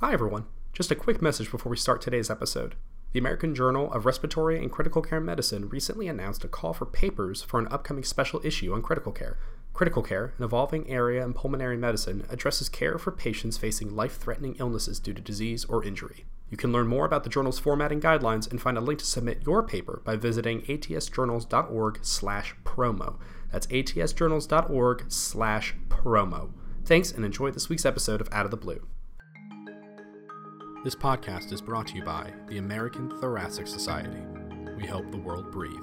Hi, everyone. Just a quick message before we start today's episode. The American Journal of Respiratory and Critical Care Medicine recently announced a call for papers for an upcoming special issue on critical care. Critical care, an evolving area in pulmonary medicine, addresses care for patients facing life threatening illnesses due to disease or injury. You can learn more about the journal's formatting guidelines and find a link to submit your paper by visiting atsjournals.org/promo. That's atsjournals.org/promo. Thanks and enjoy this week's episode of Out of the Blue. This podcast is brought to you by the American Thoracic Society. We help the world breathe.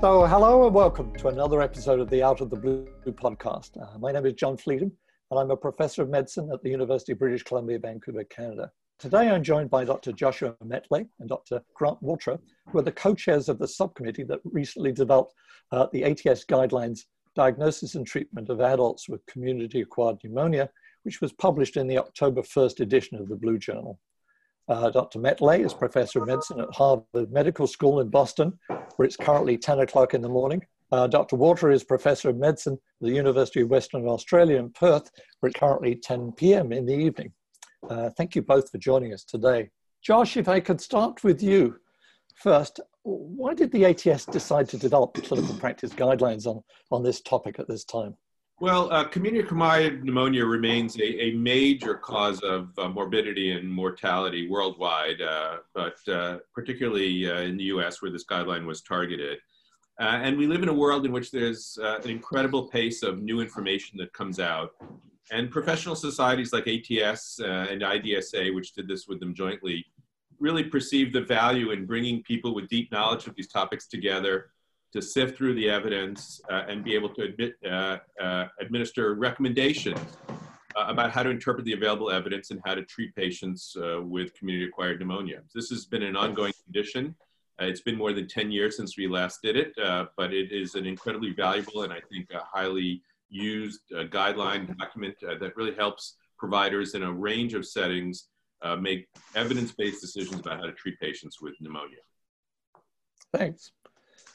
So, hello and welcome to another episode of the Out of the Blue podcast. Uh, my name is John Fleetham, and I'm a professor of medicine at the University of British Columbia, Vancouver, Canada. Today, I'm joined by Dr. Joshua Metlay and Dr. Grant Waterer, who are the co chairs of the subcommittee that recently developed uh, the ATS guidelines Diagnosis and Treatment of Adults with Community Acquired Pneumonia, which was published in the October 1st edition of the Blue Journal. Uh, Dr. Metlay is professor of medicine at Harvard Medical School in Boston, where it's currently 10 o'clock in the morning. Uh, Dr. Waterer is professor of medicine at the University of Western Australia in Perth, We're currently 10 p.m. in the evening. Uh, thank you both for joining us today. Josh, if I could start with you first, why did the ATS decide to develop clinical practice guidelines on, on this topic at this time? Well, uh, community-acquired pneumonia remains a, a, major cause of uh, morbidity and mortality worldwide, uh, but uh, particularly uh, in the U.S. where this guideline was targeted. Uh, and we live in a world in which there's an incredible pace of new information that comes out. And professional societies like ATS and IDSA, which did this with them jointly, really perceive the value in bringing people with deep knowledge of these topics together to sift through the evidence uh, and be able to admit, uh, uh, administer recommendations uh, about how to interpret the available evidence and how to treat patients uh, with community-acquired pneumonia. This has been an ongoing condition. Uh, it's been more than 10 years since we last did it, but it is an incredibly valuable and I think a highly used guideline document that really helps providers in a range of settings make evidence-based decisions about how to treat patients with pneumonia. Thanks.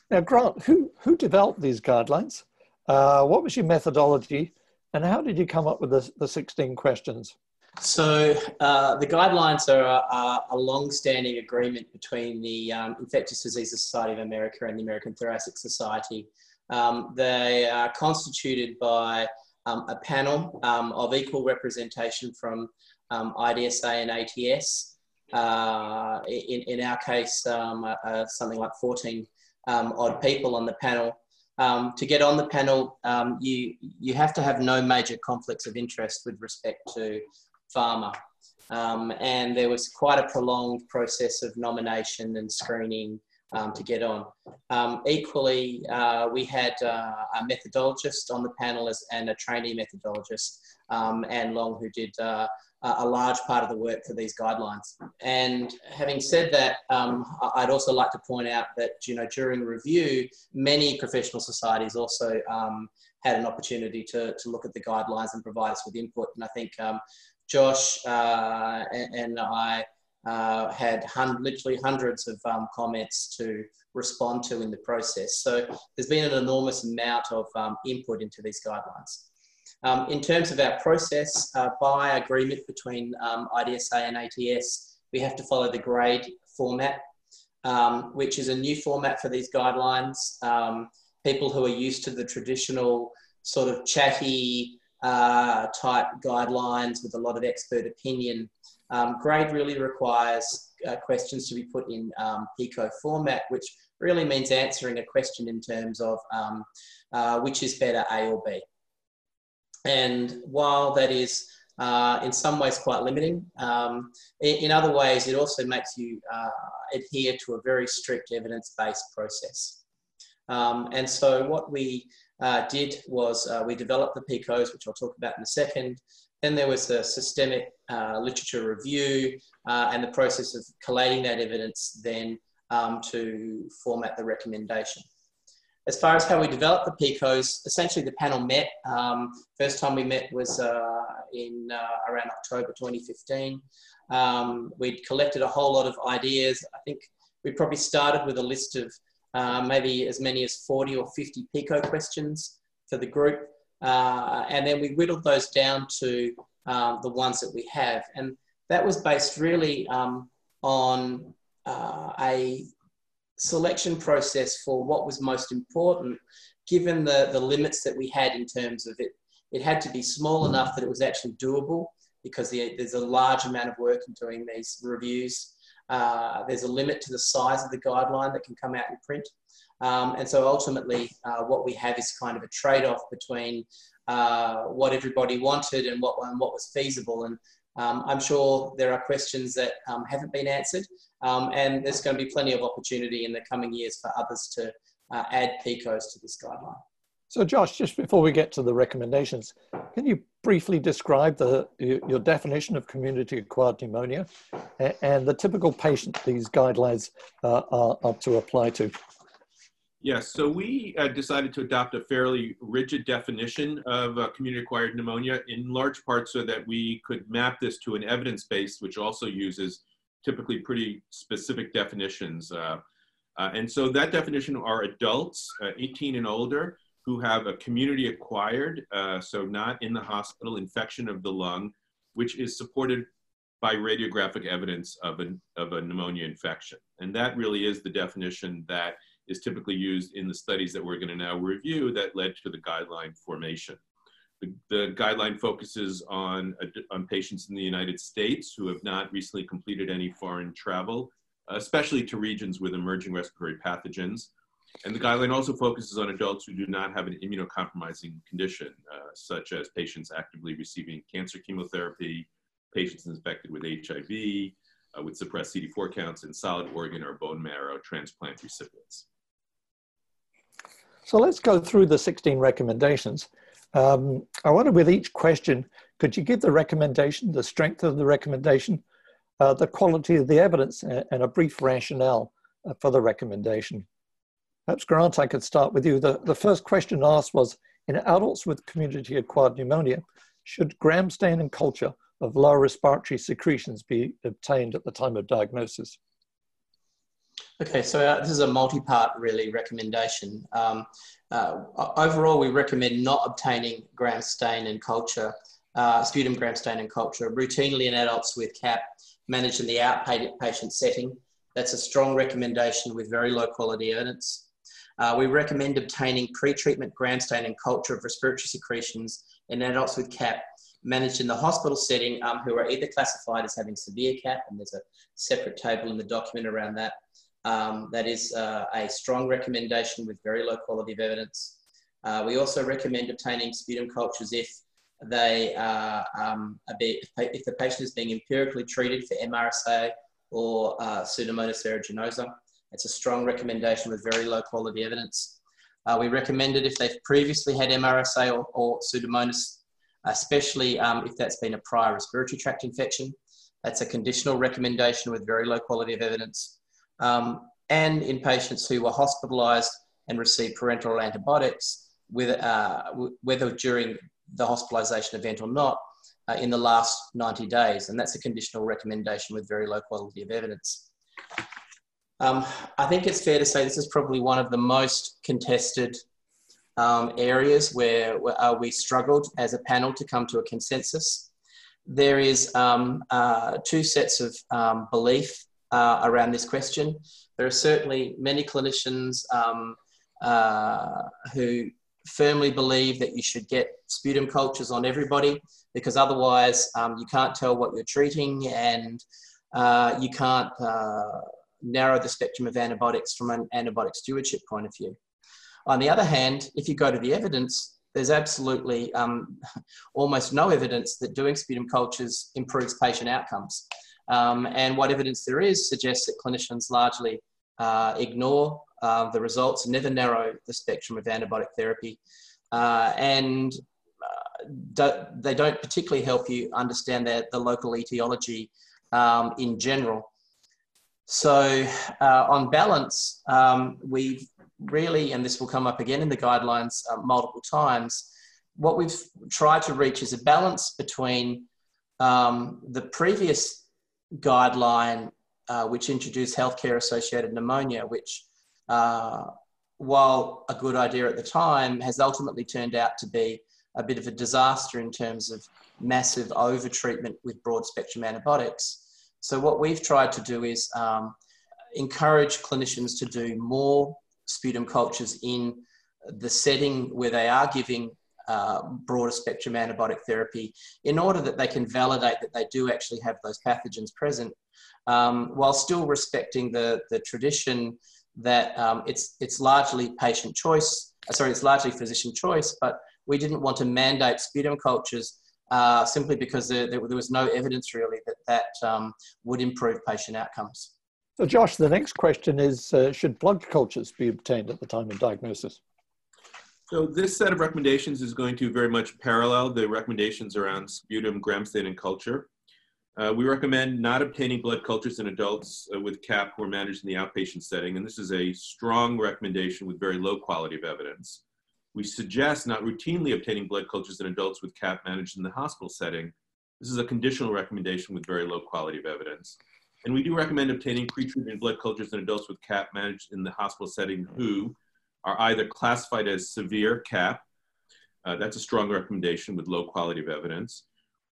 Now, Grant, who, who developed these guidelines? Uh, what was your methodology? And how did you come up with the, the 16 questions? So, uh, the guidelines are a, a long standing agreement between the um, Infectious Diseases Society of America and the American Thoracic Society. Um, they are constituted by um, a panel um, of equal representation from um, IDSA and ATS. Uh, in, in our case, um, uh, uh, something like 14 um, odd people on the panel. Um, to get on the panel, um, you, you have to have no major conflicts of interest with respect to pharma. Um, and there was quite a prolonged process of nomination and screening um, to get on. Um, equally, uh, we had uh, a methodologist on the panel and a trainee methodologist, Anne Long, who did uh, a large part of the work for these guidelines. And having said that, um, I'd also like to point out that you know during review, many professional societies also um, had an opportunity to, to look at the guidelines and provide us with input. And I think um, Josh uh, and, and, I uh, had hun- literally hundreds of um, comments to respond to in the process. So there's been an enormous amount of um, input into these guidelines. Um, in terms of our process, uh, by agreement between um, IDSA and ATS, we have to follow the grade format, um, which is a new format for these guidelines. Um, people who are used to the traditional sort of chatty uh, type guidelines with a lot of expert opinion, um, grade really requires uh, questions to be put in um, PICO format, which really means answering a question in terms of uh, which is better, A or B. And while that is uh, in some ways quite limiting, um, in, in, other ways it also makes you uh, adhere to a very strict evidence-based process. Um, and so what we uh, did was uh, we developed the PICOs, which I'll talk about in a second. Then there was a systemic uh, literature review uh, and the process of collating that evidence then um, to format the recommendation. as far as how we developed the PICOs, essentially the panel met. Um, first time we met was uh, in uh, around October 2015. Um, we'd collected a whole lot of ideas. I think we probably started with a list of uh, maybe as many as 40 or 50 PICO questions for the group. Uh, and then we whittled those down to um, the ones that we have. And that was based really um, on uh, a selection process for what was most important, given the, the limits that we had in terms of it. It had to be small enough that it was actually doable because the, there's a large amount of work in doing these reviews. Uh, there's a limit to the size of the guideline that can come out in print. Um, and so ultimately, uh, what we have is kind of a trade off between uh, what everybody wanted and what, and what was feasible. And um, I'm sure there are questions that um, haven't been answered, um, and there's going to be plenty of opportunity in the coming years for others to uh, add PICOs to this guideline. So, Josh, just before we get to the recommendations, can you briefly describe the, your definition of community acquired pneumonia and the typical patient these guidelines uh, are, to apply to? Yes, so we uh, decided to adopt a fairly rigid definition of uh, community-acquired pneumonia in large part so that we could map this to an evidence base, which also uses typically pretty specific definitions. Uh, uh and so that definition are adults, uh, 18 and older, who have a community-acquired, uh, so not in the hospital, infection of the lung, which is supported by radiographic evidence of, an, of a pneumonia infection. And that really is the definition that is typically used in the studies that we're going to now review that led to the guideline formation. The, the guideline focuses on, on patients in the United States who have not recently completed any foreign travel, especially to regions with emerging respiratory pathogens. And the guideline also focuses on adults who do not have an immunocompromising condition, uh, such as patients actively receiving cancer chemotherapy, patients infected with HIV, uh, with suppressed CD4 counts, and solid organ or bone marrow transplant recipients. So let's go through the 16 recommendations. Um, I wonder with each question, could you give the recommendation, the strength of the recommendation, uh, the quality of the evidence, and a brief rationale uh, for the recommendation? Perhaps Grant, I could start with you. The, the first question asked was, in adults with community-acquired pneumonia, should gram stain and culture of lower respiratory secretions be obtained at the time of diagnosis? Okay, so uh, this is a multi-part really recommendation. Um, uh, overall, we recommend not obtaining gram stain and culture, uh, sputum gram stain and culture routinely in adults with CAP managed in the outpatient setting. That's a strong recommendation with very low quality evidence. Uh, we recommend obtaining pre-treatment gram stain and culture of respiratory secretions in adults with CAP managed in the hospital setting um, who are either classified as having severe CAP, and there's a separate table in the document around that, um, that is uh, a strong recommendation with very low quality of evidence. Uh, we also recommend obtaining sputum cultures if they uh, um, if the patient is being empirically treated for MRSA or uh, Pseudomonas aeruginosa. It's a strong recommendation with very low quality evidence. Uh, we recommend it if they've previously had MRSA or, or Pseudomonas, especially um, if that's been a prior respiratory tract infection. That's a conditional recommendation with very low quality of evidence um, and in patients who were hospitalised and received parenteral antibiotics, with, uh, whether during the hospitalisation event or not, uh, in the last 90 days. And that's a conditional recommendation with very low quality of evidence. Um, I think it's fair to say this is probably one of the most contested um, areas where, where uh, we struggled as a panel to come to a consensus. There is um, uh, two sets of um, belief uh, around this question. There are certainly many clinicians um, uh, who firmly believe that you should get sputum cultures on everybody because otherwise um, you can't tell what you're treating and uh, you can't uh, narrow the spectrum of antibiotics from an antibiotic stewardship point of view. On the other hand, if you go to the evidence, there's absolutely um, almost no evidence that doing sputum cultures improves patient outcomes. Um, and what evidence there is suggests that clinicians largely uh, ignore uh, the results, never narrow the spectrum of antibiotic therapy, uh, and uh, do, they don't particularly help you understand the, the local etiology um, in general. So, uh, on balance, um, we've really, and this will come up again in the guidelines uh, multiple times, what we've tried to reach is a balance between um, the previous guideline, uh, which introduced healthcare associated pneumonia, which, uh, while a good idea at the time, has ultimately turned out to be a bit of a disaster in terms of massive overtreatment with broad spectrum antibiotics. So, what we've tried to do is um, encourage clinicians to do more sputum cultures in the setting where they are giving uh, broader spectrum antibiotic therapy in order that they can validate that they do actually have those pathogens present um, while still respecting the, the tradition that um, it's, it's largely patient choice, uh, sorry, it's largely physician choice, but we didn't want to mandate sputum cultures uh, simply because there, there, there, was no evidence really that that um, would improve patient outcomes. So, Josh, the next question is uh, Should blood cultures be obtained at the time of diagnosis? So, this set of recommendations is going to very much parallel the recommendations around sputum, gram stain, and culture. Uh, we recommend not obtaining blood cultures in adults uh, with CAP who are managed in the outpatient setting, and this is a strong recommendation with very low quality of evidence. We suggest not routinely obtaining blood cultures in adults with CAP managed in the hospital setting. This is a conditional recommendation with very low quality of evidence. And we do recommend obtaining pretreatment blood cultures in adults with CAP managed in the hospital setting who are either classified as severe CAP, uh, that's a strong recommendation with low quality of evidence,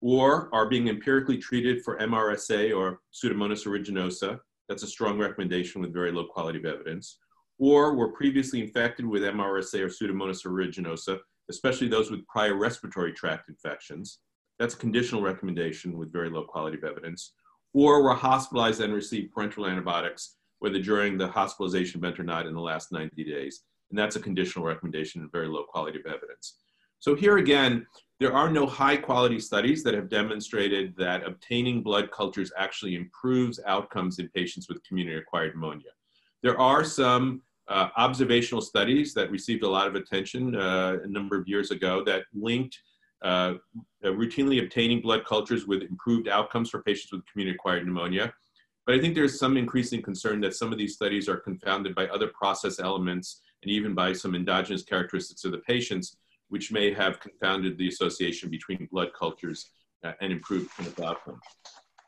or are being empirically treated for MRSA or Pseudomonas aeruginosa, that's a strong recommendation with very low quality of evidence, or were previously infected with MRSA or Pseudomonas aeruginosa, especially those with prior respiratory tract infections. That's a conditional recommendation with very low quality of evidence. Or were hospitalized and received parenteral antibiotics, whether during the hospitalization event or not in the last 90 days. And that's a conditional recommendation and very low quality of evidence. So here again, there are no high quality studies that have demonstrated that obtaining blood cultures actually improves outcomes in patients with community acquired pneumonia. There are some uh, observational studies that received a lot of attention uh, a number of years ago that linked uh, routinely obtaining blood cultures with improved outcomes for patients with community acquired pneumonia. But I think there's some increasing concern that some of these studies are confounded by other process elements and even by some endogenous characteristics of the patients, which may have confounded the association between blood cultures uh, and improved clinical outcomes.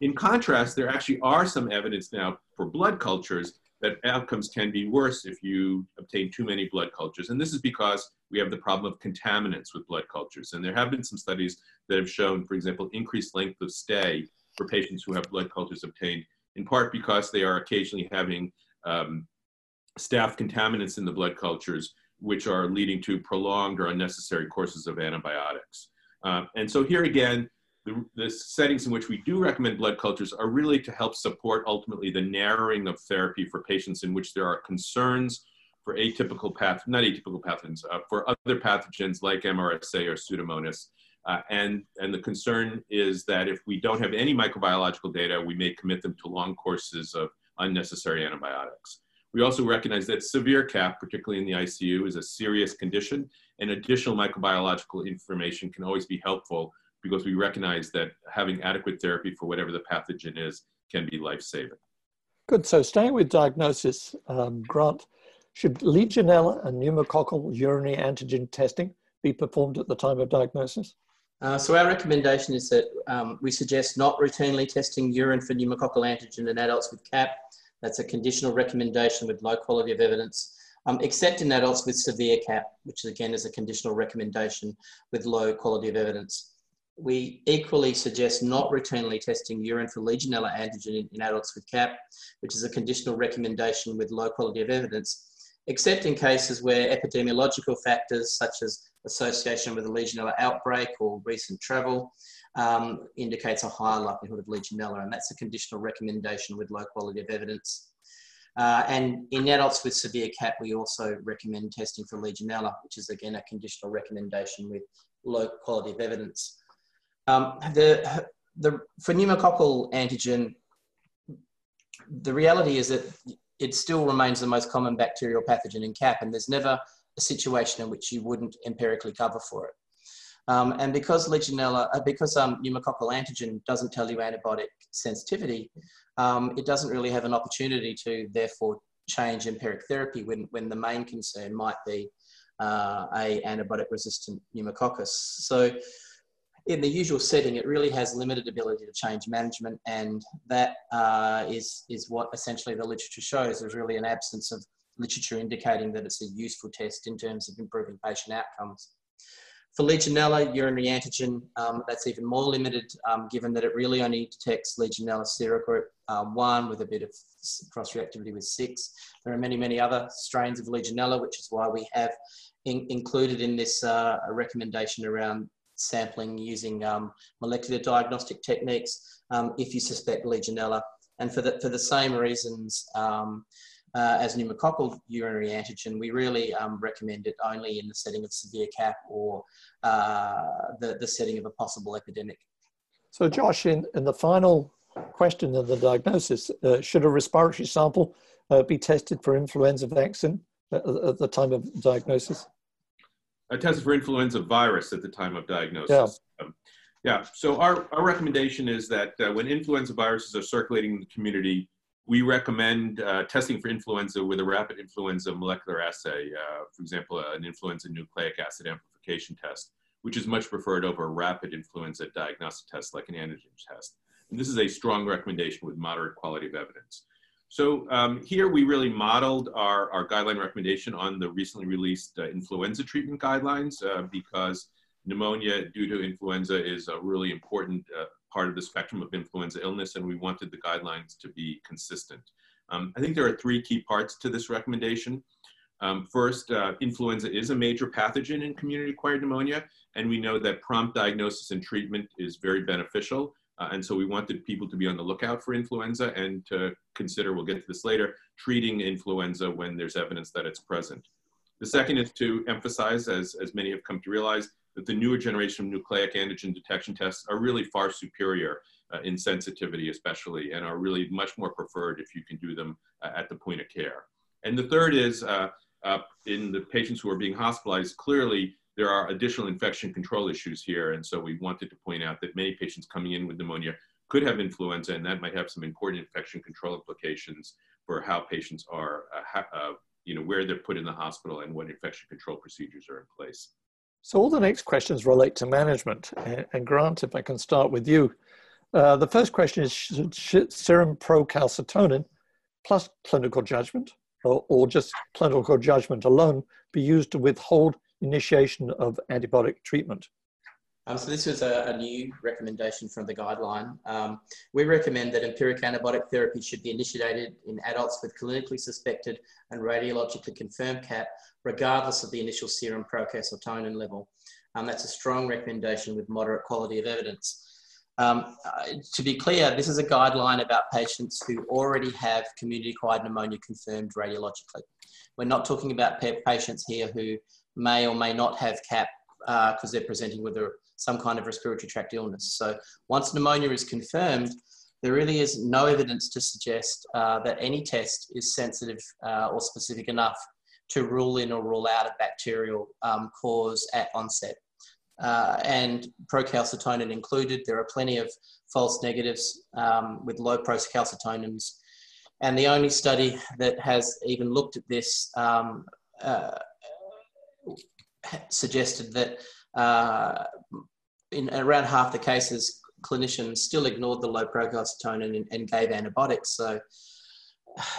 In contrast, there actually are some evidence now for blood cultures that outcomes can be worse if you obtain too many blood cultures. And this is because we have the problem of contaminants with blood cultures. And there have been some studies that have shown, for example, increased length of stay for patients who have blood cultures obtained, in part because they are occasionally having um, staph contaminants in the blood cultures, which are leading to prolonged or unnecessary courses of antibiotics. Uh, and so here again, the, the, settings in which we do recommend blood cultures are really to help support ultimately the narrowing of therapy for patients in which there are concerns for atypical path, not atypical pathogens, uh, for other pathogens like MRSA or Pseudomonas. Uh, and, and the concern is that if we don't have any microbiological data, we may commit them to long courses of unnecessary antibiotics. We also recognize that severe CAP, particularly in the ICU, is a serious condition, and additional microbiological information can always be helpful because we recognize that having adequate therapy for whatever the pathogen is can be life-saving. Good. So staying with diagnosis, um, Grant, should Legionella and pneumococcal urinary antigen testing be performed at the time of diagnosis? Uh, so our recommendation is that um, we suggest not routinely testing urine for pneumococcal antigen in adults with CAP. That's a conditional recommendation with low quality of evidence, um, except in adults with severe CAP, which again is a conditional recommendation with low quality of evidence we equally suggest not routinely testing urine for Legionella antigen in, adults with CAP, which is a conditional recommendation with low quality of evidence, except in cases where epidemiological factors such as association with a Legionella outbreak or recent travel um, indicates a higher likelihood of Legionella, and that's a conditional recommendation with low quality of evidence. Uh, and in adults with severe CAP, we also recommend testing for Legionella, which is again a conditional recommendation with low quality of evidence. Um, the, the, for pneumococcal antigen, the reality is that it still remains the most common bacterial pathogen in CAP, and there's never a situation in which you wouldn't empirically cover for it. Um, and because Legionella, uh, because um, pneumococcal antigen doesn't tell you antibiotic sensitivity, um, it doesn't really have an opportunity to therefore change empiric therapy when, when the main concern might be uh, a antibiotic resistant pneumococcus. So in the usual setting, it really has limited ability to change management, and that uh, is is what essentially the literature shows. There's really an absence of literature indicating that it's a useful test in terms of improving patient outcomes. For Legionella urinary antigen, um, that's even more limited, um, given that it really only detects Legionella serogroup uh, 1 with a bit of cross-reactivity with 6. There are many, many other strains of Legionella, which is why we have in, included in this uh, recommendation around sampling using um, molecular diagnostic techniques um, if you suspect Legionella. And for the, for the same reasons um, uh, as pneumococcal urinary antigen, we really um, recommend it only in the setting of severe CAP or uh, the, the setting of a possible epidemic. So Josh, in, in the final question of the diagnosis, uh, should a respiratory sample uh, be tested for influenza vaccine at, at the time of diagnosis? Uh, tested for influenza virus at the time of diagnosis. Yeah. Um, yeah. So our, our recommendation is that uh, when influenza viruses are circulating in the community, we recommend uh, testing for influenza with a rapid influenza molecular assay, uh, for example, an influenza nucleic acid amplification test, which is much preferred over a rapid influenza diagnostic test like an antigen test. And this is a strong recommendation with moderate quality of evidence. So um, here we really modeled our, our guideline recommendation on the recently released uh, influenza treatment guidelines uh, because pneumonia due to influenza is a really important uh, part of the spectrum of influenza illness and we wanted the guidelines to be consistent. Um, I think there are three key parts to this recommendation. Um, first, uh, influenza is a major pathogen in community-acquired pneumonia, and we know that prompt diagnosis and treatment is very beneficial. Uh, and so we wanted people to be on the lookout for influenza and to consider, we'll get to this later, treating influenza when there's evidence that it's present. The second is to emphasize, as, as many have come to realize, that the newer generation of nucleic antigen detection tests are really far superior uh, in sensitivity especially and are really much more preferred if you can do them uh, at the point of care. And the third is uh, in the patients who are being hospitalized, clearly there are additional infection control issues here. And so we wanted to point out that many patients coming in with pneumonia could have influenza, and that might have some important infection control implications for how patients are, uh, uh, you know, where they're put in the hospital and what infection control procedures are in place. So all the next questions relate to management. And Grant, if I can start with you. Uh, the first question is, should serum procalcitonin plus clinical judgment or, or just clinical judgment alone be used to withhold initiation of antibiotic treatment. Um, so this was a, a, new recommendation from the guideline. Um, we recommend that empiric antibiotic therapy should be initiated in adults with clinically suspected and radiologically confirmed CAP, regardless of the initial serum procalcitonin level. Um, that's a strong recommendation with moderate quality of evidence. Um, uh, to be clear, this is a guideline about patients who already have community-acquired pneumonia confirmed radiologically. We're not talking about patients here who may or may not have CAP because uh, they're presenting with a, some kind of respiratory tract illness. So once pneumonia is confirmed, there really is no evidence to suggest uh, that any test is sensitive uh, or specific enough to rule in or rule out a bacterial um, cause at onset. Uh, and procalcitonin included, there are plenty of false negatives um, with low procalcitonins. And the only study that has even looked at this um, uh, suggested that uh, in around half the cases, clinicians still ignored the low procalcitonin and, and gave antibiotics. So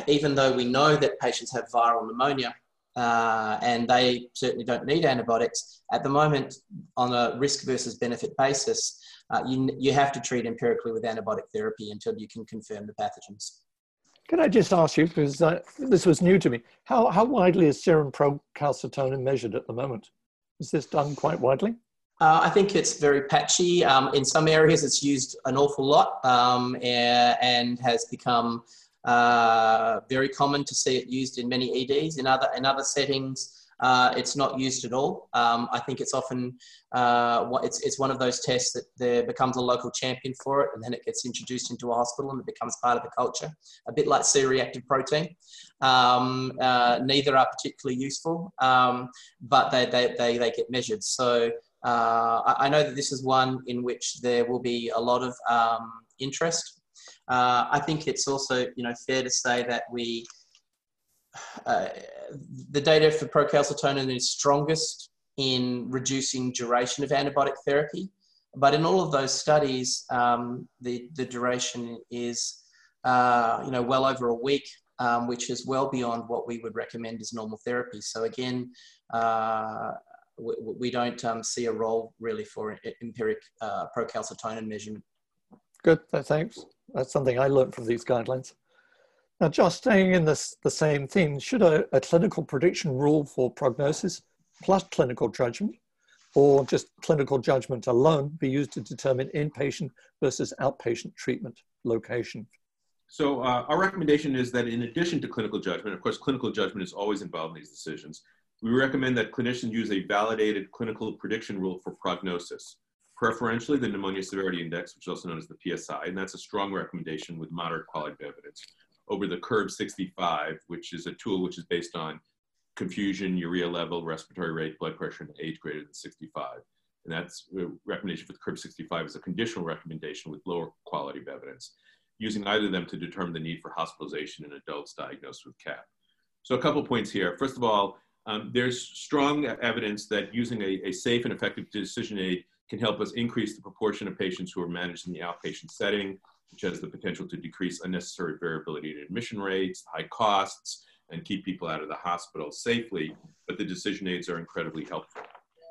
even though we know that patients have viral pneumonia, uh, and they certainly don't need antibiotics. At the moment, on a risk versus benefit basis, uh, you, you have to treat empirically with antibiotic therapy until you can confirm the pathogens. Can I just ask you, because uh, this was new to me, how, how widely is serum procalcitonin measured at the moment? Is this done quite widely? Uh, I think it's very patchy. Um, in some areas, it's used an awful lot um, and has become uh, very common to see it used in many EDs. In other, in other settings, uh, it's not used at all. Um, I think it's often uh, it's, it's one of those tests that there becomes a local champion for it, and then it gets introduced into a hospital and it becomes part of the culture, a bit like C-reactive protein. Um, uh, neither are particularly useful, um, but they, they, they, they get measured. So uh, I, I, know that this is one in which there will be a lot of um, interest. Uh, I think it's also you know fair to say that we uh, the data for procalcitonin is strongest in reducing duration of antibiotic therapy. But in all of those studies, um, the, the duration is uh, you know, well over a week, um, which is well beyond what we would recommend as normal therapy. So again, uh, we, we, don't um, see a role really for empiric uh, procalcitonin measurement. Good, thanks. That's something I learned from these guidelines. Now, just staying in this, the same theme, should a, a clinical prediction rule for prognosis plus clinical judgment or just clinical judgment alone be used to determine inpatient versus outpatient treatment location? So uh, our recommendation is that in addition to clinical judgment, of course, clinical judgment is always involved in these decisions. We recommend that clinicians use a validated clinical prediction rule for prognosis, preferentially the pneumonia severity index, which is also known as the PSI, and that's a strong recommendation with moderate quality of evidence over the CURB 65, which is a tool which is based on confusion, urea level, respiratory rate, blood pressure, and age greater than 65. And that's a recommendation for the CURB 65 is a conditional recommendation with lower quality of evidence, using either of them to determine the need for hospitalization in adults diagnosed with CAP. So a couple points here. First of all, um, there's strong evidence that using a, a safe and effective decision aid can help us increase the proportion of patients who are managed in the outpatient setting, which has the potential to decrease unnecessary variability in admission rates, high costs, and keep people out of the hospital safely, but the decision aids are incredibly helpful.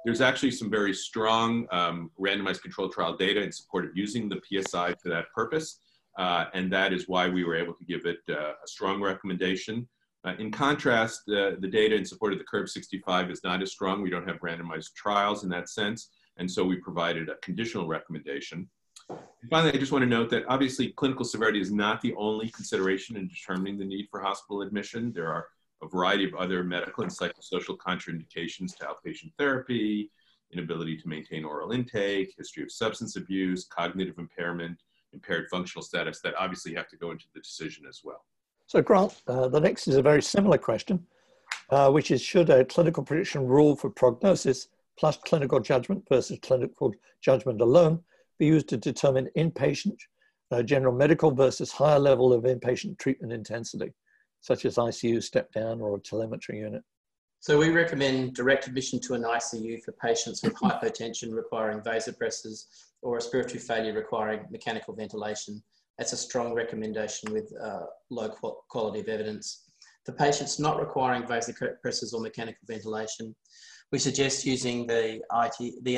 There's actually some very strong um, randomized control trial data in support of using the PSI for that purpose, uh, and that is why we were able to give it uh, a strong recommendation. Uh, in contrast, the, the data in support of the CURB 65 is not as strong. We don't have randomized trials in that sense, and so we provided a conditional recommendation. Finally, I just want to note that obviously clinical severity is not the only consideration in determining the need for hospital admission. There are a variety of other medical and psychosocial contraindications to outpatient therapy, inability to maintain oral intake, history of substance abuse, cognitive impairment, impaired functional status that obviously have to go into the decision as well. So Grant, uh, the next is a very similar question, uh, which is should a clinical prediction rule for prognosis plus clinical judgment versus clinical judgment alone be used to determine inpatient uh, general medical versus higher level of inpatient treatment intensity, such as ICU step down or a telemetry unit. So we recommend direct admission to an ICU for patients with hypotension requiring vasopressors or respiratory failure requiring mechanical ventilation. That's a strong recommendation with uh, low quality of evidence. For patients not requiring vasopressors or mechanical ventilation, we suggest using the, IT, the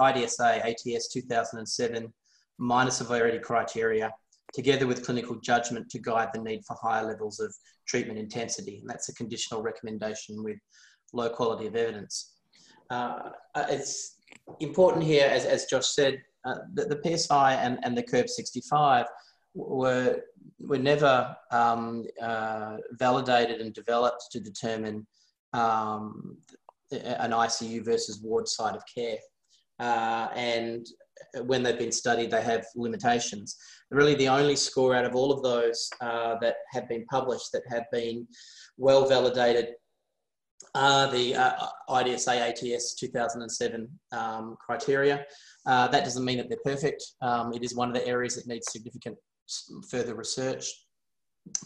IDSA ATS 2007 minor severity criteria together with clinical judgment to guide the need for higher levels of treatment intensity. And that's a conditional recommendation with low quality of evidence. Uh, uh it's important here, as, as Josh said, uh, the, the, PSI and, and the CURB 65 were, were never um, uh, validated and developed to determine um, an ICU versus ward side of care. Uh, and when they've been studied, they have limitations. Really, the only score out of all of those uh, that have been published that have been well validated are the uh, IDSA ATS 2007 um, criteria. Uh, that doesn't mean that they're perfect. Um, it is one of the areas that needs significant further research,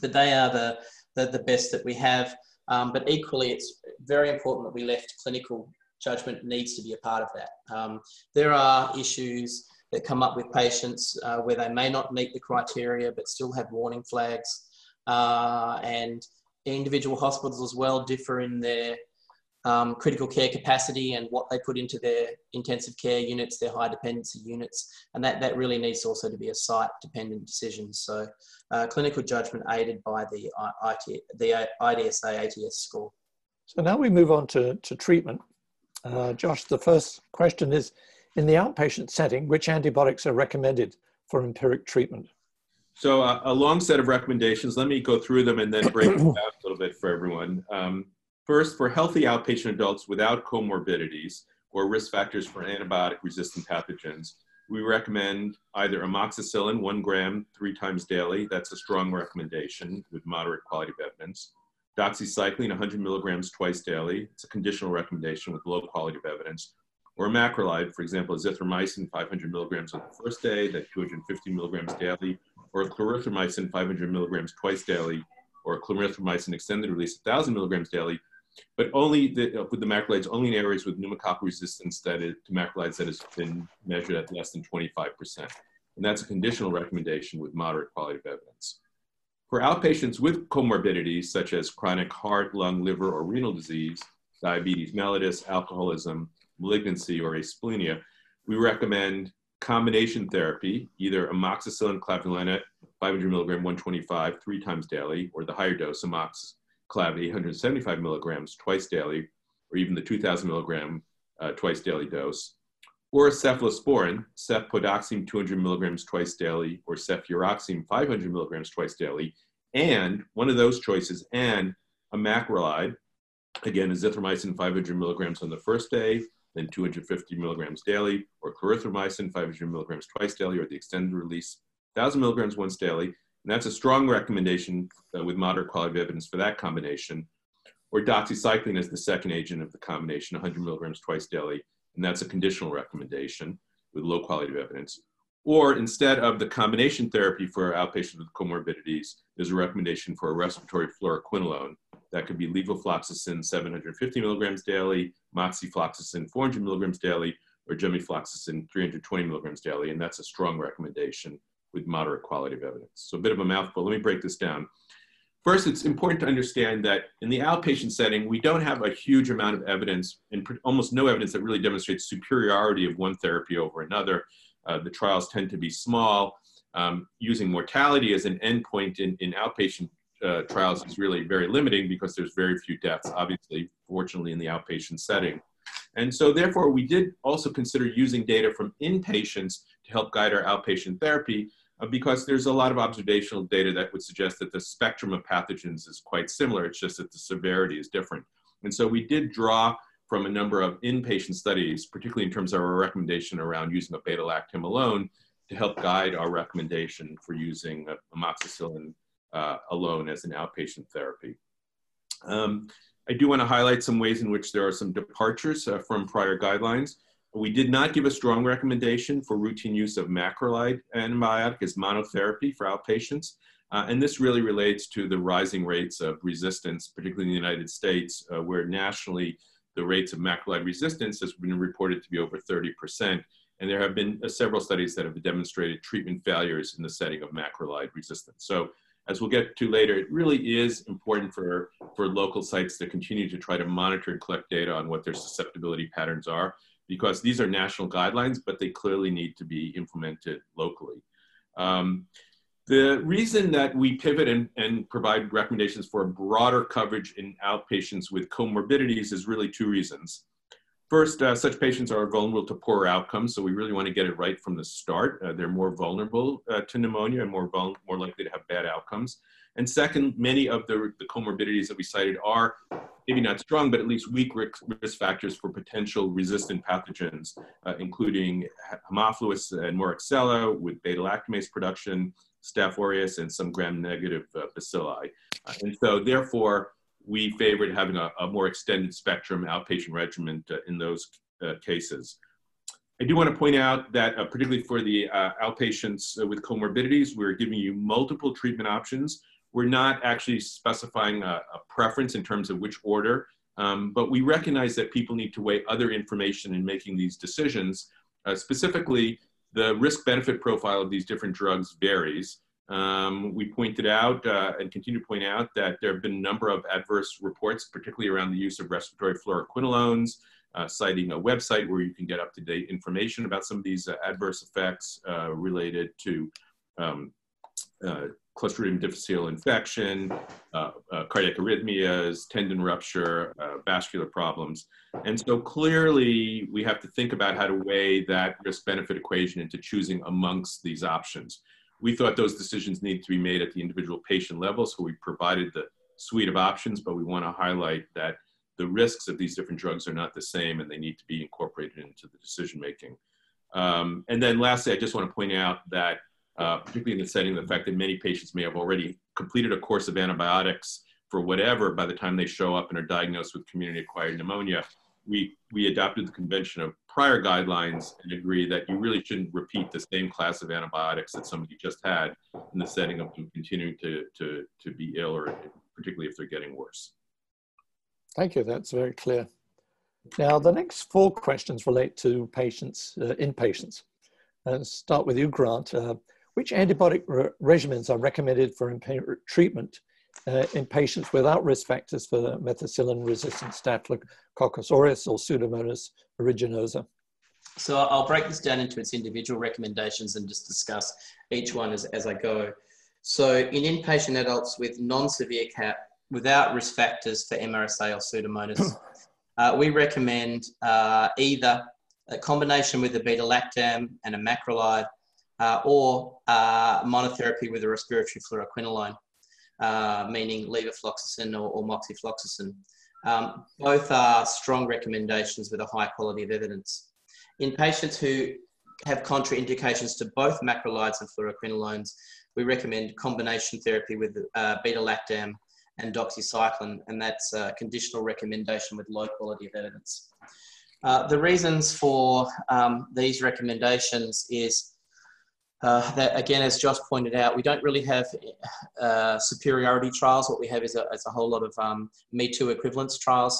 but they are the, the, the best that we have. Um, but equally, it's very important that we left clinical judgment needs to be a part of that. Um, there are issues that come up with patients uh, where they may not meet the criteria but still have warning flags. Uh, and individual hospitals as well differ in their um, critical care capacity and what they put into their intensive care units, their high dependency units, and that, that really needs also to be a site dependent decision. So uh, clinical judgment aided by the, IT, the IDSA ATS score. So now we move on to, to treatment. Uh, Josh, the first question is, in the outpatient setting, which antibiotics are recommended for empiric treatment? So uh, a long set of recommendations. Let me go through them and then break them down a little bit for everyone. Um, First, for healthy outpatient adults without comorbidities or risk factors for antibiotic resistant pathogens, we recommend either amoxicillin, one gram, three times daily. That's a strong recommendation with moderate quality of evidence. Doxycycline, 100 milligrams twice daily. It's a conditional recommendation with low quality of evidence. Or macrolide, for example, azithromycin, 500 milligrams on the first day, that 250 milligrams daily. Or clarithromycin, 500 milligrams twice daily, or clarithromycin extended release 1,000 milligrams daily, but only the, uh, with the macrolides only in areas with pneumococcal resistance that is, to macrolides that has been measured at less than 25%. And that's a conditional recommendation with moderate quality of evidence. For outpatients with comorbidities such as chronic heart, lung, liver, or renal disease, diabetes mellitus, alcoholism, malignancy, or asplenia, we recommend combination therapy, either amoxicillin clavulanate, 500 milligram, 125, three times daily, or the higher dose amoxiclav, 875 milligrams twice daily, or even the 2000 milligram uh, twice daily dose, or cephalosporin, cefpodoxime 200 milligrams twice daily, or cefuroxime 500 milligrams twice daily, and one of those choices, and a macrolide, again, azithromycin 500 milligrams on the first day, then 250 milligrams daily, or clarithromycin 500 milligrams twice daily, or the extended release 1,000 milligrams once daily. And that's a strong recommendation uh, with moderate quality of evidence for that combination. Or doxycycline as the second agent of the combination, 100 milligrams twice daily, and that's a conditional recommendation with low quality of evidence. Or instead of the combination therapy for outpatients with comorbidities, there's a recommendation for a respiratory fluoroquinolone, that could be levofloxacin 750 milligrams daily, moxifloxacin 400 milligrams daily, or gemifloxacin 320 milligrams daily. And that's a strong recommendation with moderate quality of evidence. So a bit of a mouthful. Let me break this down. First, it's important to understand that in the outpatient setting, we don't have a huge amount of evidence and almost no evidence that really demonstrates superiority of one therapy over another. Uh, the trials tend to be small. Um, using mortality as an endpoint in, in outpatient uh, trials is really very limiting because there's very few deaths, obviously, fortunately, in the outpatient setting. And so, therefore, we did also consider using data from inpatients help guide our outpatient therapy uh, because there's a lot of observational data that would suggest that the spectrum of pathogens is quite similar. It's just that the severity is different. And so, we did draw from a number of inpatient studies, particularly in terms of our recommendation around using a beta lactam alone to help guide our recommendation for using amoxicillin uh, alone as an outpatient therapy. Um, I do want to highlight some ways in which there are some departures uh, from prior guidelines. We did not give a strong recommendation for routine use of macrolide antibiotic as monotherapy for outpatients. Uh, and this really relates to the rising rates of resistance, particularly in the United States, uh, where nationally the rates of macrolide resistance has been reported to be over 30%. And there have been uh, several studies that have demonstrated treatment failures in the setting of macrolide resistance. So as we'll get to later, it really is important for, for local sites to continue to try to monitor and collect data on what their susceptibility patterns are, because these are national guidelines, but they clearly need to be implemented locally. Um, the reason that we pivot and, and provide recommendations for broader coverage in outpatients with comorbidities is really two reasons. First, uh, such patients are vulnerable to poor outcomes, so we really want to get it right from the start. Uh, they're more vulnerable uh, to pneumonia and more, more likely to have bad outcomes. And second, many of the, the comorbidities that we cited are maybe not strong, but at least weak risk factors for potential resistant pathogens, uh, including Haemophilus and Moraxella with beta lactamase production, Staph aureus, and some gram-negative uh, bacilli. Uh, and so therefore, we favored having a, a more extended spectrum outpatient regimen uh, in those uh, cases. I do want to point out that, uh, particularly for the uh, outpatients uh, with comorbidities, we're giving you multiple treatment options. We're not actually specifying a, a preference in terms of which order, um, but we recognize that people need to weigh other information in making these decisions. Uh, specifically, the risk benefit profile of these different drugs varies. Um, we pointed out uh, and continue to point out that there have been a number of adverse reports, particularly around the use of respiratory fluoroquinolones, uh, citing a website where you can get up-to-date information about some of these uh, adverse effects uh, related to um, uh, Clostridium difficile infection, uh, cardiac arrhythmias, tendon rupture, vascular problems. And so clearly we have to think about how to weigh that risk-benefit equation into choosing amongst these options. We thought those decisions need to be made at the individual patient level, so we provided the suite of options, but we want to highlight that the risks of these different drugs are not the same and they need to be incorporated into the decision making. Um, and then lastly, I just want to point out that, uh, particularly in the setting of the fact that many patients may have already completed a course of antibiotics for whatever by the time they show up and are diagnosed with community acquired pneumonia, we, we adopted the convention of prior guidelines and agree that you really shouldn't repeat the same class of antibiotics that somebody just had in the setting of them continuing to, to, to be ill or particularly if they're getting worse. Thank you, that's very clear. Now, the next four questions relate to patients, uh, inpatients. Uh, start with you, Grant. Uh, which antibiotic re regimens are recommended for treatment uh, in patients without risk factors for methicillin-resistant Staphylococcus aureus or Pseudomonas aeruginosa? So I'll break this down into its individual recommendations and just discuss each one as, as I go. So in inpatient adults with non-severe CAP without risk factors for MRSA or Pseudomonas, uh, we recommend uh, either a combination with a beta-lactam and a macrolide uh, or uh, monotherapy with a respiratory fluoroquinolone uh, meaning levofloxacin or, or moxifloxacin. Um, both are strong recommendations with a high quality of evidence. In patients who have contraindications to both macrolides and fluoroquinolones, we recommend combination therapy with uh, beta-lactam and doxycycline, and that's a conditional recommendation with low quality of evidence. Uh, the reasons for um, these recommendations is uh, that again, as Josh pointed out, we don't really have uh, superiority trials. What we have is a, is a whole lot of um, Me Too equivalence trials.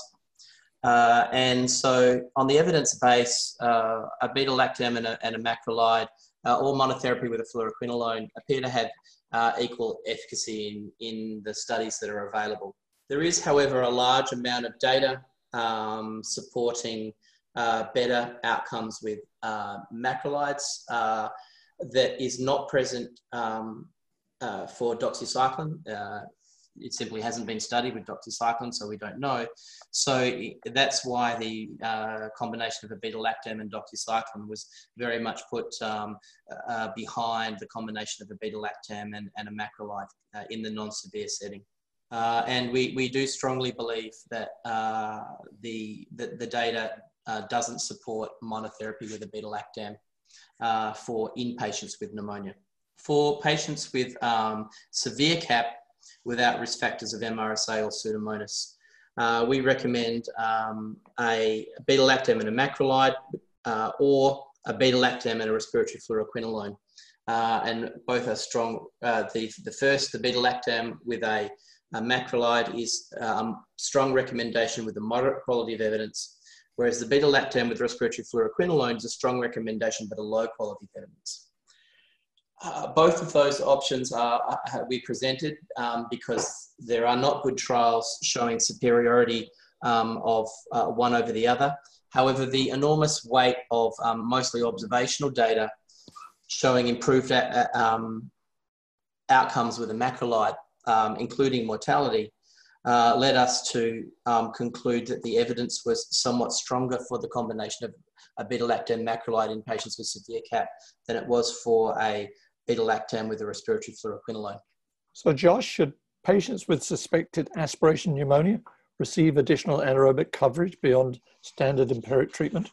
Uh, and so on the evidence base, uh, a beta-lactam and a, and a macrolide uh, or monotherapy with a fluoroquinolone appear to have uh, equal efficacy in, in the studies that are available. There is, however, a large amount of data um, supporting better outcomes with macrolides that is not present um, uh, for doxycycline. Uh, it simply hasn't been studied with doxycycline, so we don't know. So that's why the uh, combination of a beta-lactam and doxycycline was very much put um, uh, behind the combination of a beta-lactam and, and a macrolide uh, in the non-severe setting. Uh, and we, we do strongly believe that the, the, the, data doesn't support monotherapy with a beta-lactam uh, for inpatients with pneumonia. For patients with um, severe CAP without risk factors of MRSA or Pseudomonas, uh, we recommend um, a beta-lactam and a macrolide uh, or a beta-lactam and a respiratory fluoroquinolone. Uh, and both are strong. Uh, the, the first, the beta-lactam with a, a macrolide is a um, strong recommendation with a moderate quality of evidence whereas the beta-lactam with respiratory fluoroquinolone is a strong recommendation but a low quality evidence. Uh, both of those options are, are we presented um, because there are not good trials showing superiority um, of uh, one over the other. However, the enormous weight of um, mostly observational data showing improved uh, um, outcomes with a macrolide, um, including mortality, uh, led us to um, conclude that the evidence was somewhat stronger for the combination of a beta-lactam macrolide in patients with severe CAP than it was for a beta-lactam with a respiratory fluoroquinolone. So Josh, should patients with suspected aspiration pneumonia receive additional anaerobic coverage beyond standard empiric treatment?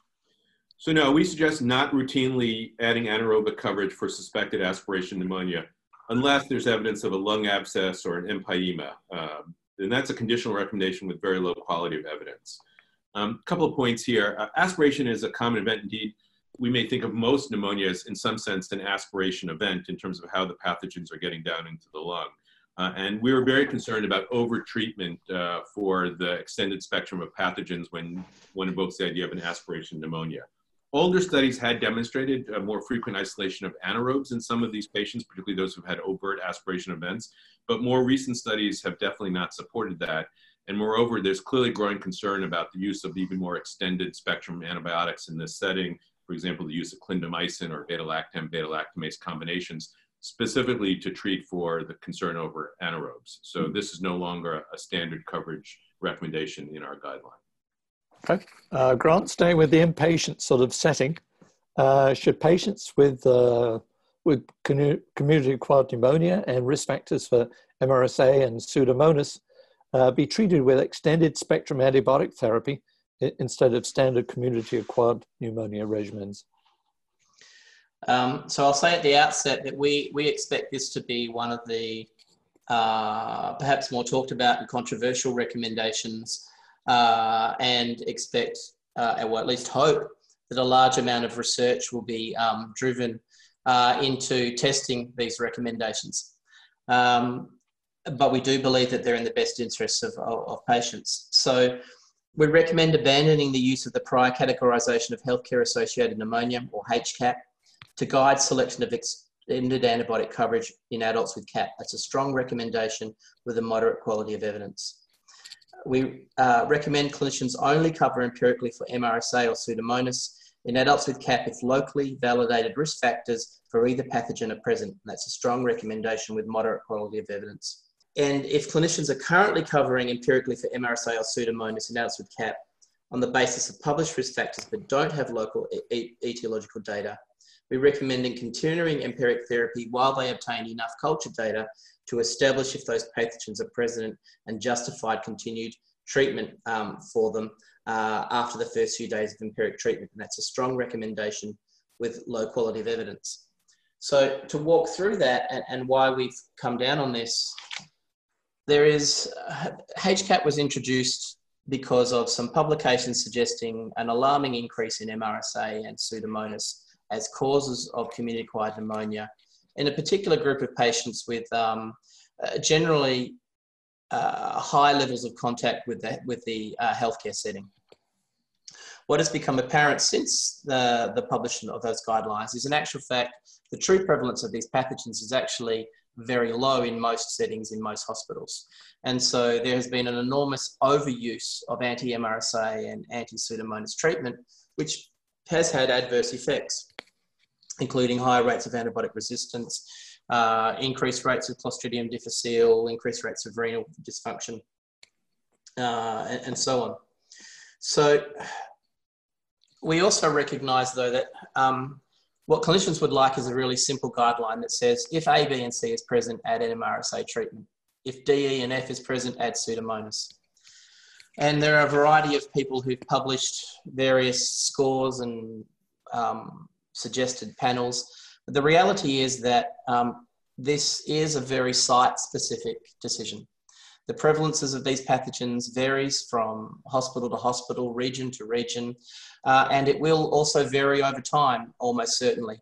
So no, we suggest not routinely adding anaerobic coverage for suspected aspiration pneumonia unless there's evidence of a lung abscess or an empyema. Um, and that's a conditional recommendation with very low quality of evidence. A um, couple of points here. Uh, aspiration is a common event. Indeed, we may think of most pneumonias in some sense an aspiration event in terms of how the pathogens are getting down into the lung. Uh, and we were very concerned about over-treatment uh, for the extended spectrum of pathogens when one invokes the idea of an aspiration pneumonia. Older studies had demonstrated a more frequent isolation of anaerobes in some of these patients, particularly those who've had overt aspiration events. But more recent studies have definitely not supported that. And moreover, there's clearly growing concern about the use of even more extended spectrum antibiotics in this setting. For example, the use of clindamycin or beta-lactam, beta-lactamase combinations, specifically to treat for the concern over anaerobes. So mm-hmm. this is no longer a standard coverage recommendation in our guideline. Okay. Uh, Grant, staying with the inpatient sort of setting, uh, should patients with uh, with community-acquired pneumonia and risk factors for MRSA and Pseudomonas uh, be treated with extended spectrum antibiotic therapy instead of standard community-acquired pneumonia regimens? Um, so I'll say at the outset that we, we expect this to be one of the uh, perhaps more talked about and controversial recommendations uh, and expect uh, or at least hope, that a large amount of research will be um, driven uh, into testing these recommendations. Um, but we do believe that they're in the best interests of, of, of, patients. So we recommend abandoning the use of the prior categorisation of healthcare associated pneumonia or HCAP to guide selection of extended antibiotic coverage in adults with CAP. That's a strong recommendation with a moderate quality of evidence. We uh, recommend clinicians only cover empirically for MRSA or Pseudomonas in adults with CAP if locally validated risk factors for either pathogen are present. That's a strong recommendation with moderate quality of evidence. And if clinicians are currently covering empirically for MRSA or Pseudomonas in adults with CAP on the basis of published risk factors but don't have local etiological data, we recommend continuing empiric therapy while they obtain enough culture data to establish if those pathogens are present and justified continued treatment um, for them uh, after the first few days of empiric treatment. And that's a strong recommendation with low quality of evidence. So to walk through that and, and why we've come down on this, there is, uh, HCAP was introduced because of some publications suggesting an alarming increase in MRSA and Pseudomonas as causes of community-acquired pneumonia in a particular group of patients with um, uh, generally uh, high levels of contact with the, with the uh, healthcare setting. What has become apparent since the, the publishing of those guidelines is in actual fact, the true prevalence of these pathogens is actually very low in most settings in most hospitals. And so there has been an enormous overuse of anti-MRSA and anti-Pseudomonas treatment, which has had adverse effects, including higher rates of antibiotic resistance, uh, increased rates of Clostridium difficile, increased rates of renal dysfunction, uh, and, and, so on. So we also recognize though that um, what clinicians would like is a really simple guideline that says if A, B, and C is present, add MRSA treatment. If D, E, and F is present, add Pseudomonas. And there are a variety of people who've published various scores and um, suggested panels. But the reality is that um, this is a very site-specific decision. The prevalences of these pathogens varies from hospital to hospital, region to region, uh, and it will also vary over time, almost certainly.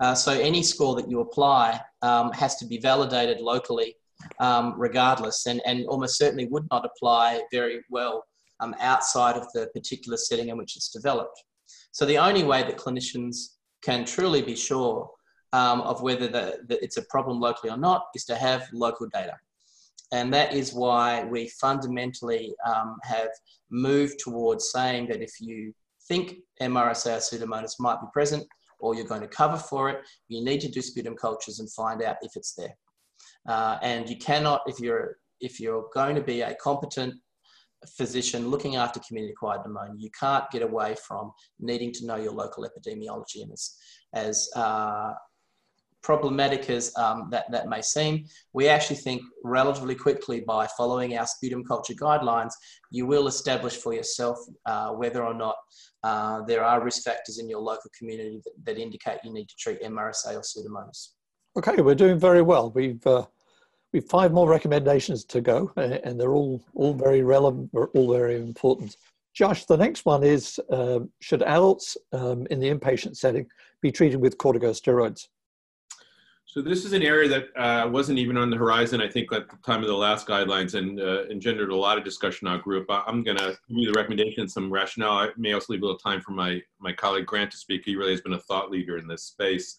Uh, so any score that you apply um, has to be validated locally um, regardless, and, and almost certainly would not apply very well um, outside of the particular setting in which it's developed. So the only way that clinicians can truly be sure um, of whether the, the, it's a problem locally or not is to have local data. And that is why we fundamentally um, have moved towards saying that if you think MRSA Pseudomonas might be present or you're going to cover for it, you need to do sputum cultures and find out if it's there. Uh, and you cannot, if you're, if you're going to be a competent physician looking after community acquired pneumonia, you can't get away from needing to know your local epidemiology. And as, as uh, problematic as um, that, that may seem, we actually think relatively quickly by following our sputum culture guidelines, you will establish for yourself uh, whether or not uh, there are risk factors in your local community that, that, indicate you need to treat MRSA or Pseudomonas. Okay, we're doing very well. We've uh, we've five more recommendations to go, and they're all all very relevant, all very important. Josh, the next one is: uh, Should adults um, in the inpatient setting be treated with corticosteroids? So this is an area that uh, wasn't even on the horizon, I think, at the time of the last guidelines, and uh, engendered a lot of discussion in our group. I'm going to give you the recommendation and some rationale. I may also leave a little time for my my colleague Grant to speak. He really has been a thought leader in this space.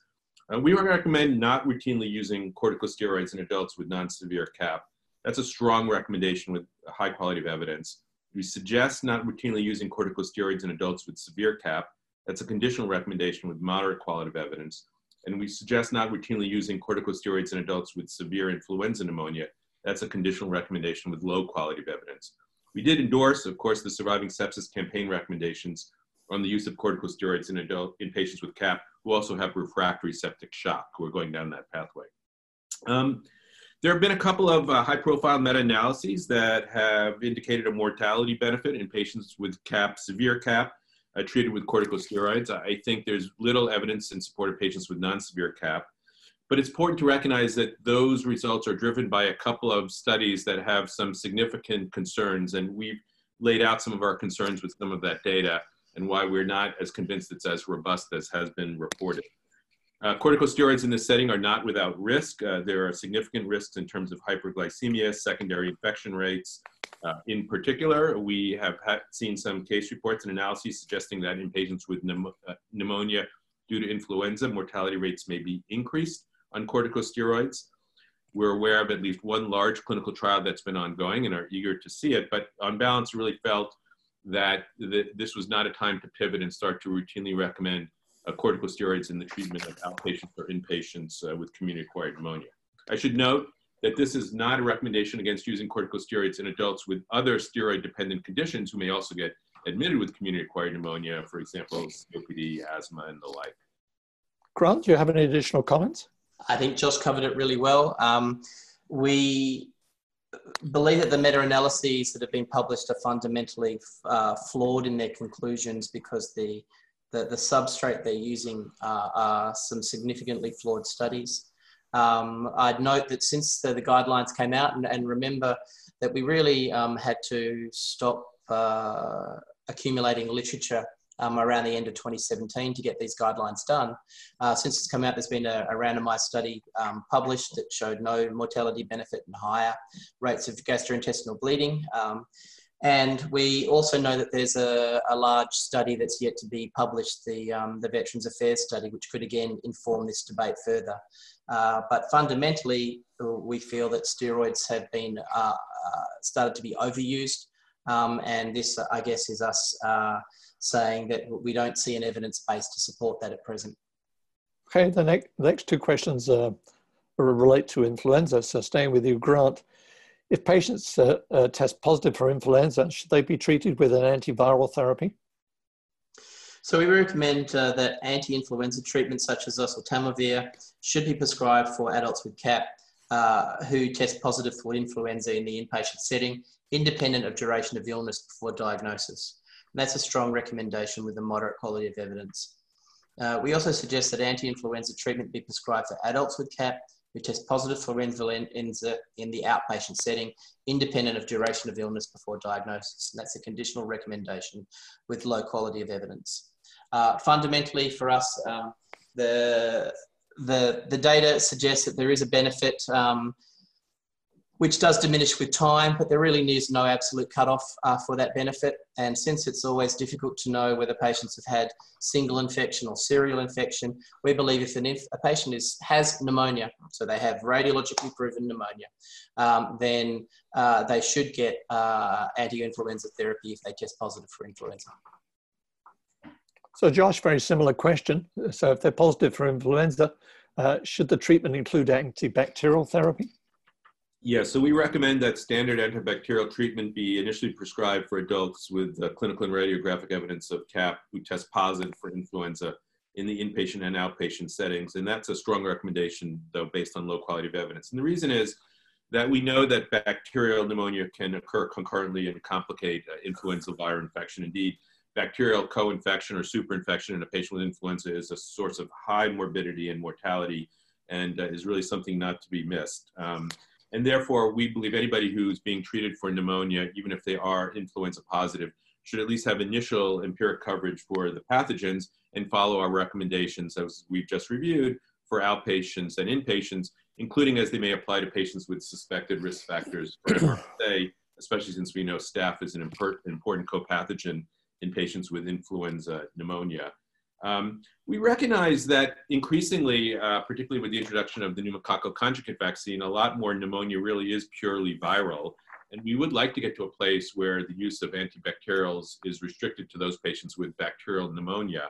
We recommend not routinely using corticosteroids in adults with non-severe CAP. That's a strong recommendation with a high quality of evidence. We suggest not routinely using corticosteroids in adults with severe CAP. That's a conditional recommendation with moderate quality of evidence. And we suggest not routinely using corticosteroids in adults with severe influenza pneumonia. That's a conditional recommendation with low quality of evidence. We did endorse, of course, the surviving sepsis campaign recommendations on the use of corticosteroids in adult in patients with CAP who also have refractory septic shock who are going down that pathway. Um, there have been a couple of uh, high-profile meta-analyses that have indicated a mortality benefit in patients with CAP, severe CAP, uh, treated with corticosteroids. I think there's little evidence in support of patients with non-severe CAP, but it's important to recognize that those results are driven by a couple of studies that have some significant concerns, and we've laid out some of our concerns with some of that data. And why we're not as convinced it's as robust as has been reported. Uh, corticosteroids in this setting are not without risk. Uh, there are significant risks in terms of hyperglycemia, secondary infection rates. Uh, in particular, we have seen some case reports and analyses suggesting that in patients with uh, pneumonia due to influenza, mortality rates may be increased on corticosteroids. We're aware of at least one large clinical trial that's been ongoing and are eager to see it, but on balance, really felt that this was not a time to pivot and start to routinely recommend uh, corticosteroids in the treatment of outpatients or inpatients uh, with community-acquired pneumonia. I should note that this is not a recommendation against using corticosteroids in adults with other steroid-dependent conditions who may also get admitted with community-acquired pneumonia, for example, COPD, asthma, and the like. Grant, do you have any additional comments? I think Josh covered it really well. Um, we believe that the meta-analyses that have been published are fundamentally uh, flawed in their conclusions because the the, the substrate they're using uh, are some significantly flawed studies. Um, I'd note that since the, the guidelines came out, and, and, remember that we really um, had to stop uh, accumulating literature um, around the end of 2017 to get these guidelines done. Uh, since it's come out, there's been a, a randomized study um, published that showed no mortality benefit and higher rates of gastrointestinal bleeding. Um, and we also know that there's a, a, large study that's yet to be published, the, um, the Veterans Affairs study, which could again inform this debate further. Uh, but fundamentally, we feel that steroids have been uh, uh, started to be overused. Um, and this, I guess, is us uh, saying that we don't see an evidence base to support that at present. Okay, the next, next two questions uh, relate to influenza. So staying with you, Grant, if patients uh, uh, test positive for influenza, should they be treated with an antiviral therapy? So we recommend uh, that anti-influenza treatments such as oseltamivir should be prescribed for adults with CAP uh, who test positive for influenza in the inpatient setting, independent of duration of illness before diagnosis. And that's a strong recommendation with a moderate quality of evidence. Uh, we also suggest that anti-influenza treatment be prescribed for adults with CAP who test positive for influenza in the outpatient setting, independent of duration of illness before diagnosis. And that's a conditional recommendation with low quality of evidence. Uh, fundamentally, for us, um, the, the, the data suggests that there is a benefit um, which does diminish with time, but there really is no absolute cutoff uh, for that benefit. And since it's always difficult to know whether patients have had single infection or serial infection, we believe if a patient is, has pneumonia, so they have radiologically proven pneumonia, um, then uh, they should get uh, anti-influenza therapy if they test positive for influenza. So Josh, very similar question. So if they're positive for influenza, uh, should the treatment include antibacterial therapy? Yeah, so we recommend that standard antibacterial treatment be initially prescribed for adults with uh, clinical and radiographic evidence of CAP who test positive for influenza in the inpatient and outpatient settings. And that's a strong recommendation, though, based on low quality of evidence. And the reason is that we know that bacterial pneumonia can occur concurrently and complicate uh, influenza viral infection. Indeed, bacterial co-infection or superinfection in a patient with influenza is a source of high morbidity and mortality and uh, is really something not to be missed. Um, and therefore, we believe anybody who's being treated for pneumonia, even if they are influenza positive, should at least have initial empiric coverage for the pathogens and follow our recommendations as we've just reviewed for outpatients and inpatients, including as they may apply to patients with suspected risk factors for MRSA, especially since we know staph is an important co-pathogen in patients with influenza pneumonia. Um, we recognize that increasingly, uh, particularly with the introduction of the pneumococcal conjugate vaccine, a lot more pneumonia really is purely viral. And we would like to get to a place where the use of antibacterials is restricted to those patients with bacterial pneumonia.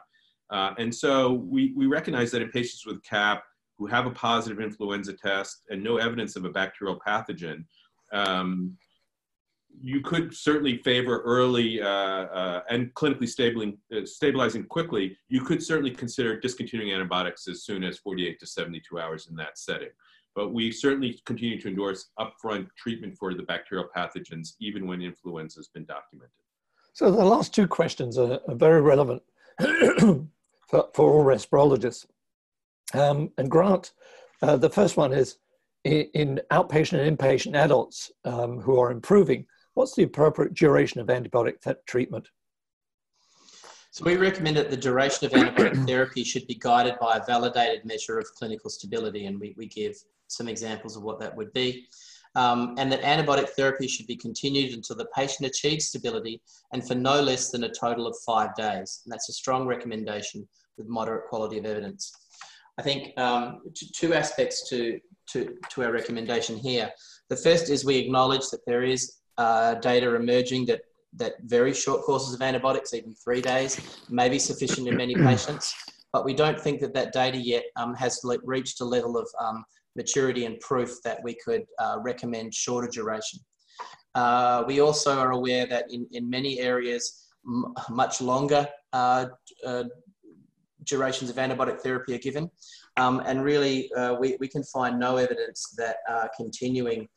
Uh, and so we, we recognize that in patients with CAP who have a positive influenza test and no evidence of a bacterial pathogen, um, you could certainly favor early uh, uh, and clinically stabilizing, uh, stabilizing quickly. You could certainly consider discontinuing antibiotics as soon as 48 to 72 hours in that setting. But we certainly continue to endorse upfront treatment for the bacterial pathogens, even when influenza has been documented. So the last two questions are, are very relevant for, for, all respirologists. Um, and Grant, uh, the first one is in, in outpatient and inpatient adults um, who are improving, what's the appropriate duration of antibiotic treatment? So we recommend that the duration of antibiotic therapy should be guided by a validated measure of clinical stability, and we, we give some examples of what that would be. Um, and that antibiotic therapy should be continued until the patient achieves stability and for no less than a total of five days. And that's a strong recommendation with moderate quality of evidence. I think um, two aspects to, to, to our recommendation here. The first is we acknowledge that there is uh, data emerging that, that very short courses of antibiotics, even three days, may be sufficient in many patients, but we don't think that that data yet um, has reached a level of um, maturity and proof that we could uh, recommend shorter duration. Uh, we also are aware that in, in many areas, much longer uh, uh, durations of antibiotic therapy are given. Um, and really, uh, we, we can find no evidence that uh, continuing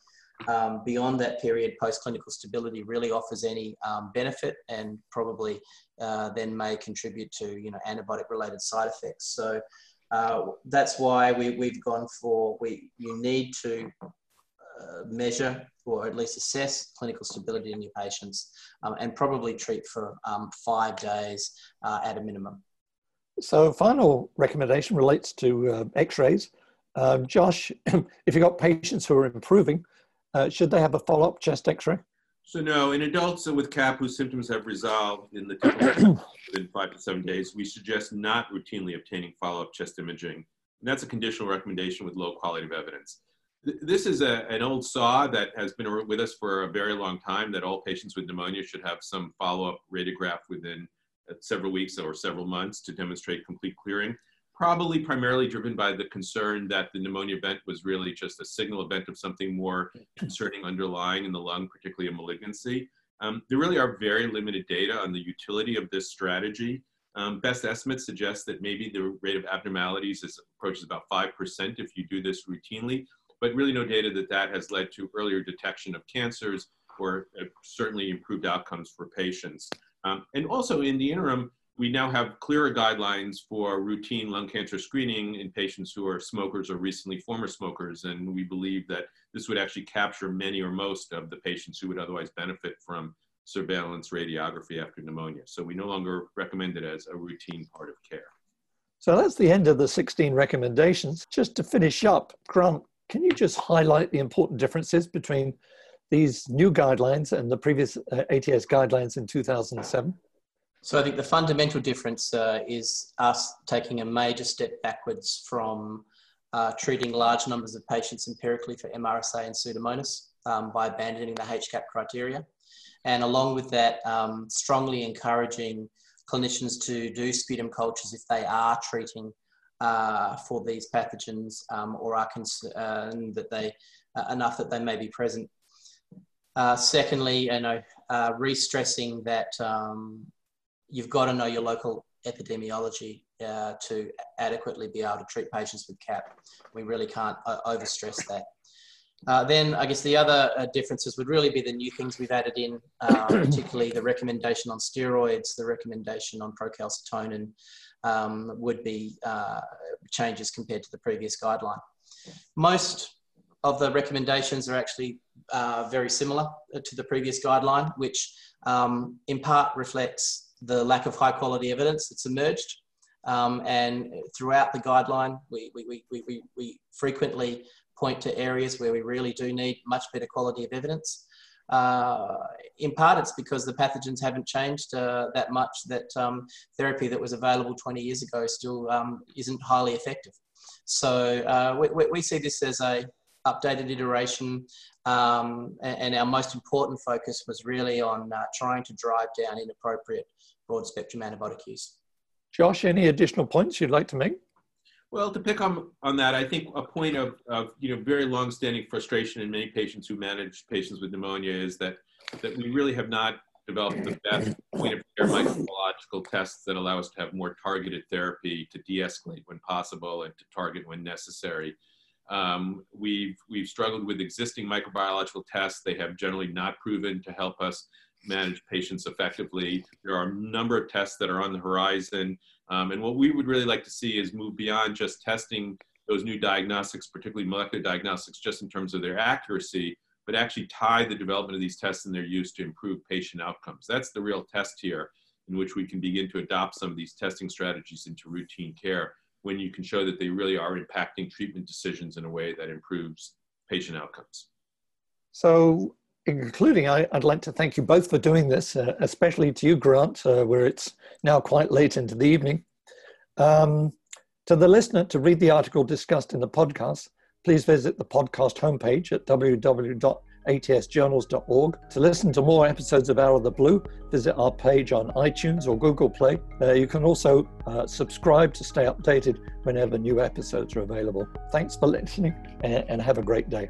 um, beyond that period post clinical stability really offers any um, benefit and probably uh, then may contribute to you know antibiotic related side effects. So uh, that's why we, we've gone for we you need to uh, measure or at least assess clinical stability in your patients um, and probably treat for um, five days uh, at a minimum. So, final recommendation relates to uh, X-rays. Um, Josh, if you've got patients who are improving, uh, should they have a follow-up chest X-ray? So no, in adults with CAP whose symptoms have resolved in the within five to seven days, we suggest not routinely obtaining follow-up chest imaging. And that's a conditional recommendation with low quality of evidence. This is a, an old saw that has been with us for a very long time that all patients with pneumonia should have some follow-up radiograph within uh, several weeks or several months to demonstrate complete clearing probably primarily driven by the concern that the pneumonia event was really just a signal event of something more concerning underlying in the lung, particularly a malignancy. Um, there really are very limited data on the utility of this strategy. Um, best estimates suggest that maybe the rate of abnormalities is approaches about 5% if you do this routinely, but really no data that that has led to earlier detection of cancers or uh, certainly improved outcomes for patients. Um, and also in the interim, we now have clearer guidelines for routine lung cancer screening in patients who are smokers or recently former smokers. And we believe that this would actually capture many or most of the patients who would otherwise benefit from surveillance radiography after pneumonia. So we no longer recommend it as a routine part of care. So that's the end of the 16 recommendations. Just to finish up, Grant, can you just highlight the important differences between these new guidelines and the previous uh, ATS guidelines in 2007? So I think the fundamental difference uh, is us taking a major step backwards from uh, treating large numbers of patients empirically for MRSA and Pseudomonas um, by abandoning the HCAP criteria. And along with that, um, strongly encouraging clinicians to do sputum cultures if they are treating uh, for these pathogens um, or are concerned that they uh, enough that they may be present. Uh, secondly, you know, uh, re-stressing that um, you've got to know your local epidemiology uh, to adequately be able to treat patients with CAP. We really can't uh, overstress that. Uh, then I guess the other uh, differences would really be the new things we've added in, uh, particularly the recommendation on steroids, the recommendation on procalcitonin um, would be uh, changes compared to the previous guideline. Most of the recommendations are actually very similar to the previous guideline, which um, in part reflects the lack of high quality evidence that's emerged. Um, and throughout the guideline, we, we, we, we, we frequently point to areas where we really do need much better quality of evidence. Uh, in part, it's because the pathogens haven't changed uh, that much that um, therapy that was available 20 years ago still um, isn't highly effective. So uh, we, we, see this as a updated iteration um, and, and, our most important focus was really on uh, trying to drive down inappropriate broad spectrum antibiotic use. Josh, any additional points you'd like to make? Well, to pick on, on that, I think a point of, of you know very long-standing frustration in many patients who manage patients with pneumonia is that that we really have not developed the best point of care microbiological tests that allow us to have more targeted therapy to de-escalate when possible and to target when necessary. Um, we've we've struggled with existing microbiological tests. They have generally not proven to help us manage patients effectively. There are a number of tests that are on the horizon. Um, and what we would really like to see is move beyond just testing those new diagnostics, particularly molecular diagnostics, just in terms of their accuracy, but actually tie the development of these tests and their use to improve patient outcomes. That's the real test here. in which we can begin to adopt some of these testing strategies into routine care when you can show that they really are impacting treatment decisions in a way that improves patient outcomes. So, in concluding, I, would like to thank you both for doing this, uh, especially to you, Grant, uh, where it's now quite late into the evening. Um, to the listener, to read the article discussed in the podcast, please visit the podcast homepage at www.atsjournals.org. To listen to more episodes of Out of the Blue, visit our page on iTunes or Google Play. Uh, you can also uh, subscribe to stay updated whenever new episodes are available. Thanks for listening and, and have a great day.